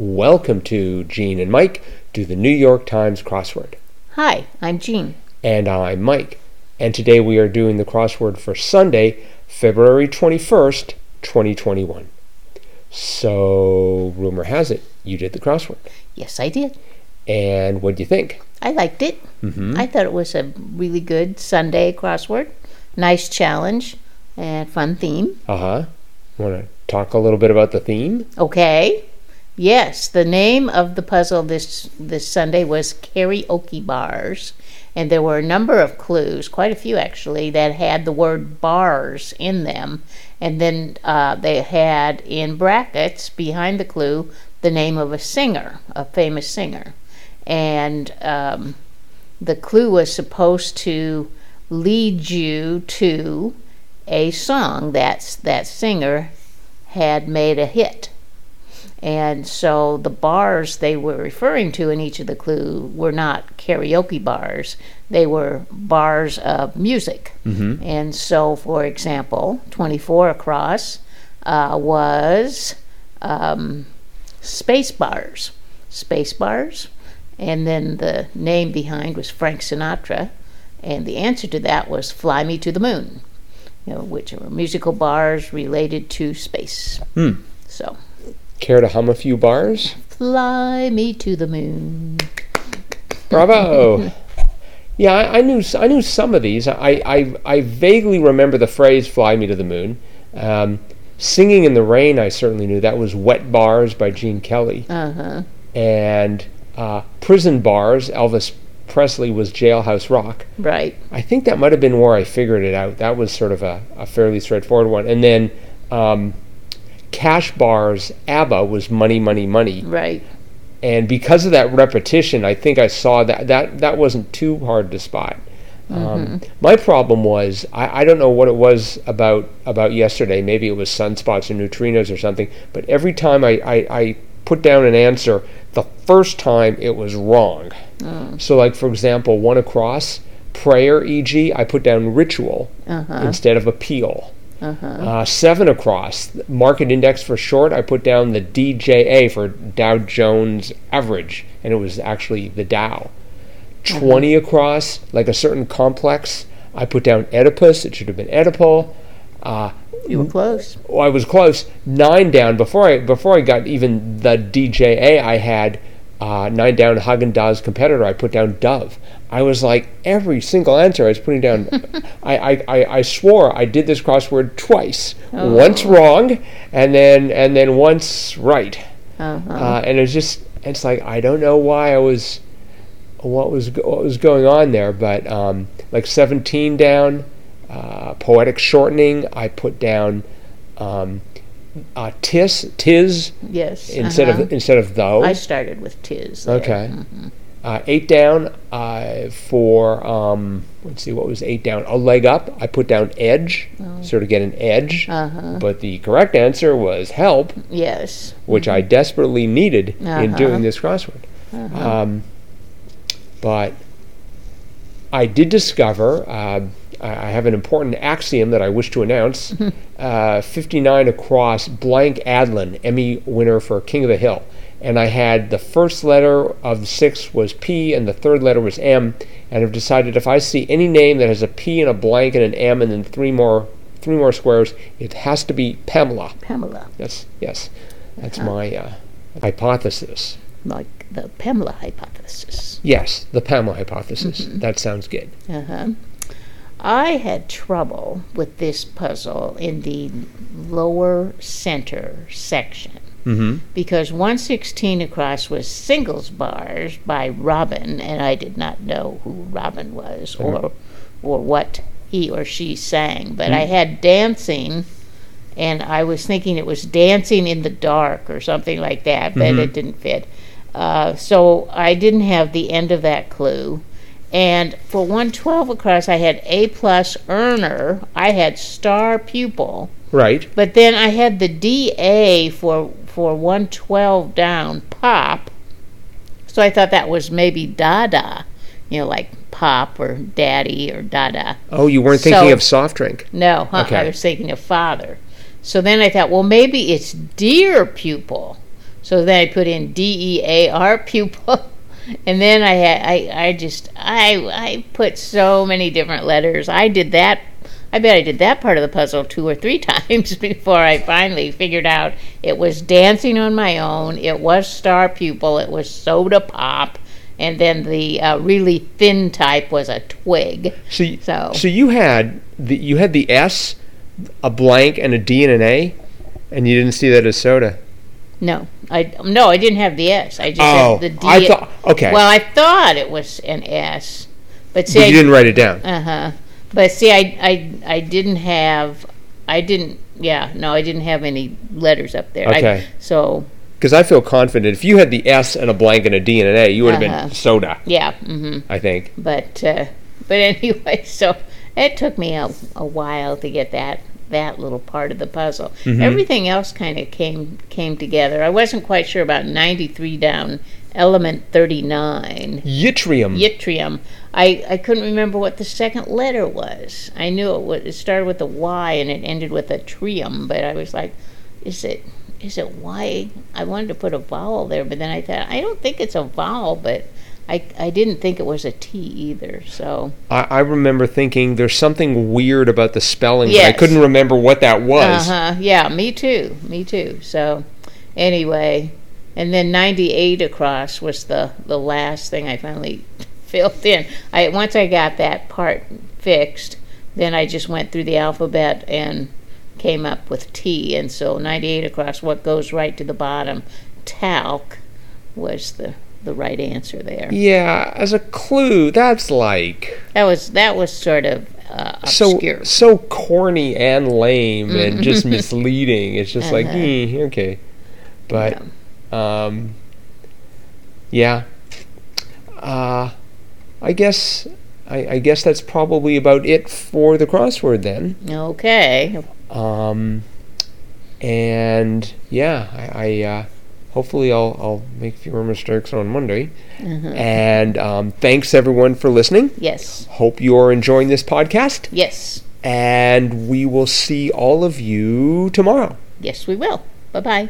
Welcome to Gene and Mike do the New York Times crossword. Hi, I'm Jean. And I'm Mike. And today we are doing the crossword for Sunday, February 21st, 2021. So, rumor has it, you did the crossword. Yes, I did. And what do you think? I liked it. Mm-hmm. I thought it was a really good Sunday crossword. Nice challenge and fun theme. Uh huh. Want to talk a little bit about the theme? Okay. Yes, the name of the puzzle this this Sunday was karaoke bars, and there were a number of clues, quite a few actually, that had the word bars in them, and then uh, they had in brackets behind the clue the name of a singer, a famous singer, and um, the clue was supposed to lead you to a song that that singer had made a hit. And so the bars they were referring to in each of the clue were not karaoke bars, they were bars of music. Mm-hmm. And so, for example, 24 across uh, was um, space bars. Space bars. And then the name behind was Frank Sinatra. And the answer to that was Fly Me to the Moon, you know, which are musical bars related to space. Hmm. So. Care to hum a few bars? Fly me to the moon. Bravo. yeah, I, I, knew I knew some of these. I, I, I vaguely remember the phrase "Fly me to the moon." Um, Singing in the Rain, I certainly knew that was "Wet Bars" by Gene Kelly. Uh-huh. And uh, Prison Bars, Elvis Presley was Jailhouse Rock. Right. I think that might have been where I figured it out. That was sort of a, a fairly straightforward one. And then. Um, Cash Bar's ABBA was Money, Money, Money. Right. And because of that repetition, I think I saw that that, that wasn't too hard to spot. Um, mm-hmm. Um, my problem was I, I don't know what it was about about yesterday. Maybe it was sunspots or neutrinos or something. But every time I, I, I put down an answer, the first time it was wrong. Mm. So, like for example, one across prayer, e.g., I put down ritual uh-huh. instead of appeal. Uh-huh. Uh, seven across, market index for short, I put down the DJA for Dow Jones Average, and it was actually the Dow. Uh-huh. 20 across, like a certain complex, I put down Oedipus, it should have been Oedipal. Uh, you were close. Oh, I was close. Nine down before I before I got even the DJA. I had uh, nine down Haagen Dazs competitor. I put down Dove. I was like every single answer I was putting down. I, I, I, I, swore I did this crossword twice. Oh. Once wrong, and then and then once right. Uh-huh. Uh, and it's just it's like I don't know why I was what was what was going on there, but um, like 17 down, uh, poetic shortening. I put down. Um, uh, tis tis yes instead uh-huh. of instead of though. I started with tis. There. Okay. Mm-hmm. Uh, eight down uh, for um, let's see what was eight down a leg up i put down edge oh. sort of get an edge uh-huh. but the correct answer was help yes which mm-hmm. i desperately needed uh-huh. in doing this crossword uh-huh. um, but i did discover uh, I have an important axiom that I wish to announce. uh, 59 across, blank Adlon, Emmy winner for King of the Hill and I had the first letter of the six was P and the third letter was M, and I've decided if I see any name that has a P and a blank and an M and then three more three more squares, it has to be Pamela. Pamela. Yes, yes, that's uh-huh. my uh, hypothesis. Like the Pamela hypothesis. Yes, the Pamela hypothesis. Mm-hmm. That sounds good. Uh huh. I had trouble with this puzzle in the lower center section mm-hmm. because 116 across was singles bars by Robyn, and I did not know who Robyn was or or what he or she sang. But mm-hmm. I had dancing, and I was thinking it was dancing in the dark or something like that, but mm-hmm. it didn't fit. Uh, so I didn't have the end of that clue. And for 112 across, I had A plus earner. I had star pupil. Right. But then I had the DA for for 112 down pop. So I thought that was maybe Dada, you know, like pop or daddy or Dada. Oh, you weren't thinking so, of soft drink? No, huh, okay. I was thinking of father. So then I thought, well, maybe it's dear pupil. So then I put in D E A R pupil. And then I had I, I just I I put so many different letters. I did that I bet I did that part of the puzzle two or three times before I finally figured out it was dancing on my own, it was star pupil, it was soda pop, and then the uh, really thin type was a twig. So, y- So- so you had the you had the S, a blank, and a D and an A, and you didn't see that as soda. No, I no, I didn't have the S. I just Oh, had the D. I thought okay, Well, I thought it was an S, but see, but you didn't write it down. Uh huh. But see, I, I, I didn't have, I didn't, yeah, no, I didn't have any letters up there. I- Okay. so, Because I feel confident if you had the S and a blank and a D and an A, you would have Uh-huh. been soda. yeah, hmm I think. But, uh, but anyway, so it took me a, a while to get that that little part of the puzzle. Mm-hmm. Everything else kind of came came together. I wasn't quite sure about 93 down element 39. Yttrium. Yttrium. I, I couldn't remember what the second letter was. I knew it, was, it started with a Y and it ended with a trium, but I was like, is it is it Y? I wanted to put a vowel there, but then I thought I don't think it's a vowel, but I I didn't think it was a T either. So I, I remember thinking there's something weird about the spelling, but I couldn't remember what that was. uh huh. Yeah, me too. Me too. So anyway, and then 98 across was the the last thing I finally filled in. I once I got that part fixed, then I just went through the alphabet and came up with T, and so 98 across, what goes right to the bottom, talc, was the the right answer there. Yeah, as a clue, that's like That was that was sort of uh, so obscure. so corny and lame and just misleading. It's just like, Uh-huh. eh, okay, but um, yeah, uh, I guess I, I guess that's probably about it for the crossword then. Okay. Um, and yeah, I, I uh, hopefully I'll I'll make fewer mistakes on Monday. And um, thanks everyone for listening. Yes. Hope you're enjoying this podcast, Yes. and we will see all of you tomorrow. Yes, we will. Bye bye.